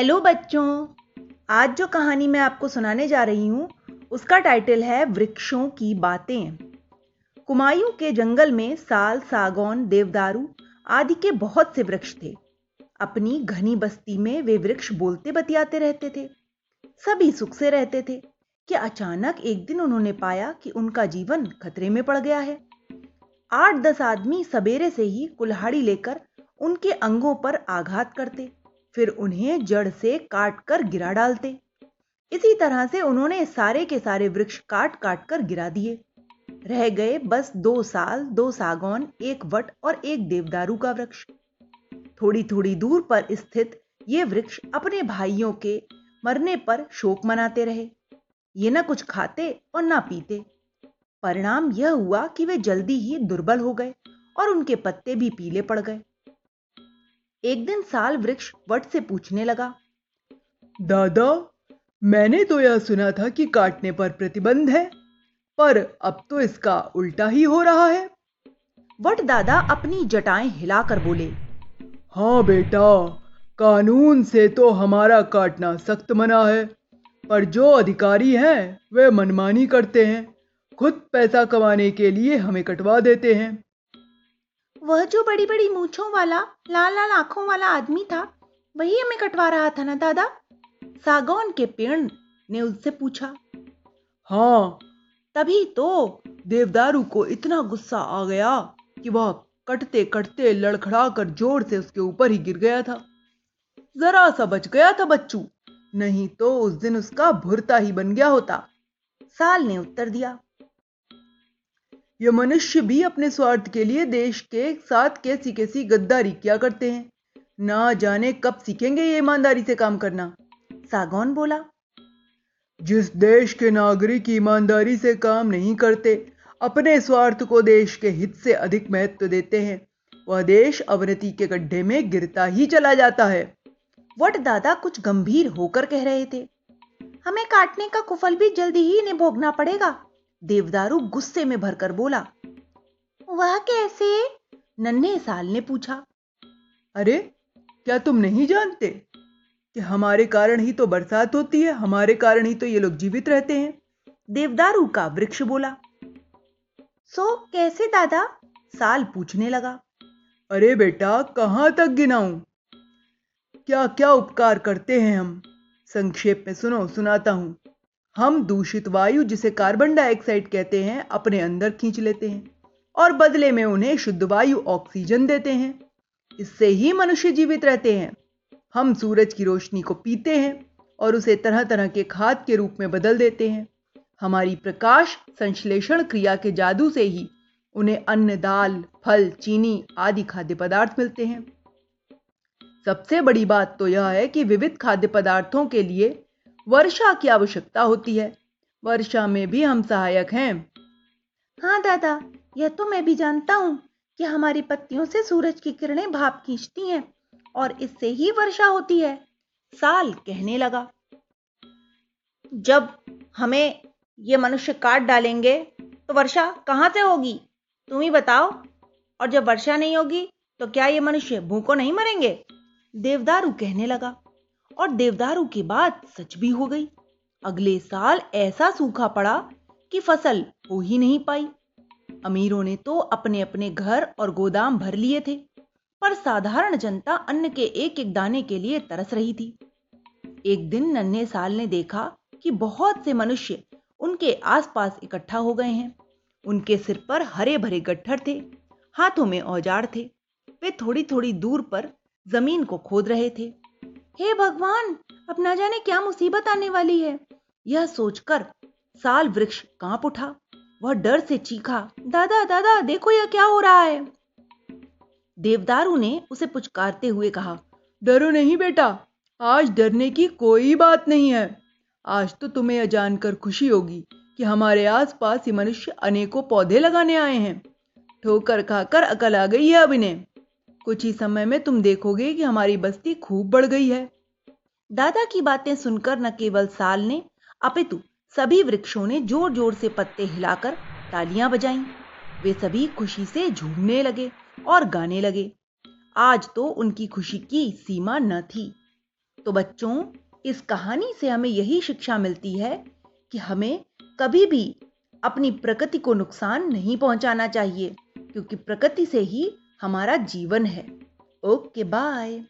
Hello बच्चों, आज जो कहानी मैं आपको सुनाने जा रही हूँ, उसका टाइटल है वृक्षों की बातें। कुमायूं के जंगल में साल सागौन, देवदारू आदि के बहुत से वृक्ष थे। अपनी घनी बस्ती में वे वृक्ष बोलते बतियाते रहते थे। सभी सुख से रहते थे कि अचानक एक दिन उन्होंने पाया कि उनका जीवन खतरे में पड़ गया है। आठ दस आदमी सवेरे से ही कुल्हाड़ी लेकर उनके अंगों पर आघात करते। फिर उन्हें जड़ से काट कर गिरा डालते। इसी तरह से उन्होंने सारे के सारे वृक्ष काट काट कर गिरा दिए। रह गए बस दो साल, दो सागौन, एक वट और एक देवदारू का वृक्ष। थोड़ी थोड़ी दूर पर स्थित ये वृक्ष अपने भाइयों के मरने पर शोक मनाते रहे। ये ना कुछ खाते और ना पीते। परिणाम यह हुआ कि वे जल्दी ही दुर्बल हो गए और उनके पत्ते भी पीले पड़ गए। एक दिन साल वृक्ष वट से पूछने लगा। दादा मैंने तो यह सुना था कि काटने पर प्रतिबंध है पर अब तो इसका उल्टा ही हो रहा है। वट दादा अपनी जटाएँ हिलाकर बोले हाँ बेटा कानून से तो हमारा काटना सख्त मना है पर जो अधिकारी हैं वे मनमानी करते हैं खुद पैसा कमाने के लिए हमें कटवा देते हैं। वह जो बड़ी बड़ी मूछों वाला लाल लाल आँखों वाला आदमी था वही हमें कटवा रहा था ना दादा? सागौन के पेड़ ने उससे पूछा। हाँ। तभी तो देवदारू को इतना गुस्सा आ गया कि वह कटते कटते लड़खड़ा कर ज़ोर से उसके ऊपर ही गिर गया था। जरा सा बच गया था बच्चू नहीं तो उस दिन उसका भुरता ही बन गया होता। साल ने उत्तर दिया। ये मनुष्य भी अपने स्वार्थ के लिए देश के साथ कैसी कैसी गद्दारी किया करते हैं। ना जाने कब सीखेंगे ये ईमानदारी से काम करना। सागौन बोला, जिस देश के नागरिक ईमानदारी से काम नहीं करते, अपने स्वार्थ को देश के हित से अधिक महत्व देते हैं। वह देश अवनति के गड्ढे में गिरता ही चला जाता है। वट दादा कुछ गंभीर होकर कह रहे थे, हमें काटने का कुफल भी जल्दी ही इन्हें भोगना पड़ेगा। देवदारू गुस्से में भरकर बोला, वह कैसे? नन्हे साल ने पूछा, अरे, क्या तुम नहीं जानते कि हमारे कारण ही तो बरसात होती है, हमारे कारण ही तो ये लोग जीवित रहते हैं? देवदारू का वृक्ष बोला, सो कैसे दादा? साल पूछने लगा, अरे बेटा, कहाँ तक गिनाऊं? क्या क्या उपकार करते हैं हम? संक्षेप में सुनो, सुनाता हूँ। हम दूषित वायु, जिसे कार्बन डाइऑक्साइड कहते हैं, अपने अंदर खींच लेते हैं और बदले में उन्हें शुद्ध वायु ऑक्सीजन देते हैं। इससे ही मनुष्य जीवित रहते हैं। हम सूरज की रोशनी को पीते हैं और उसे तरह तरह के खाद के रूप में बदल देते हैं। हमारी प्रकाश संश्लेषण क्रिया के जादू से ही उन्हें अन्न, दाल, फल, चीनी आदि खाद्य पदार्थ मिलते हैं। सबसे बड़ी बात तो यह है कि विविध खाद्य पदार्थों के लिए वर्षा की आवश्यकता होती है। वर्षा में भी हम सहायक हैं। हाँ दादा, यह तो मैं भी जानता हूँ कि हमारी पत्तियों से सूरज की किरणें भाप खींचती हैं और इससे ही वर्षा होती है। साल कहने लगा। जब हमें ये मनुष्य काट डालेंगे तो वर्षा कहाँ से होगी? तुम ही बताओ। और जब वर्षा नहीं होगी तो क्या ये मनुष्य भूखों नहीं मरेंगे? देवदारू कहने लगा। और देवदारू की बात सच भी हो गई। अगले साल ऐसा सूखा पड़ा कि फ़सल हो ही नहीं पाई। अमीरों ने तो अपने अपने घर और गोदाम भर लिए थे, पर साधारण जनता अन्न के एक एक दाने के लिए तरस रही थी। एक दिन नन्हे साल ने देखा कि बहुत से मनुष्य उनके आसपास इकट्ठा हो गए हैं। उनके सिर पर हरे भरे गट्ठर थे, हाथों में औज़ार थे। वे थोड़ी थोड़ी दूर पर ज़मीन को खोद रहे थे। हे भगवान अब ना जाने क्या मुसीबत आने वाली है? यह सोचकर साल वृक्ष काँप उठा, वह डर से चीखा, दादा दादा, देखो यह क्या हो रहा है? देवदारू ने उसे पुचकारते हुए कहा, डरो नहीं बेटा, आज डरने की कोई बात नहीं है। आज तो तुम्हें यह जानकर खुशी होगी कि हमारे आसपास ही मनुष्य अनेकों पौधे लगाने आए हैं। ठोकर खाकर अकल आ गई है अब इन्हें। कुछ ही समय में तुम देखोगे कि हमारी बस्ती खूब बढ़ गई है। दादा की बातें सुनकर न केवल साल ने, अपितु सभी वृक्षों ने ज़ोर ज़ोर से पत्ते हिलाकर तालियाँ बजाईं। वे सभी खुशी से झूमने लगे और गाने लगे। आज तो उनकी खुशी की सीमा न थी। तो बच्चों, इस कहानी से हमें यही शिक्षा मिलती है कि हमें कभी भी अपनी प्रकृति को नुकसान नहीं पहुंचाना चाहिए, क्योंकि प्रकृति से ही हमारा जीवन है। Okay bye.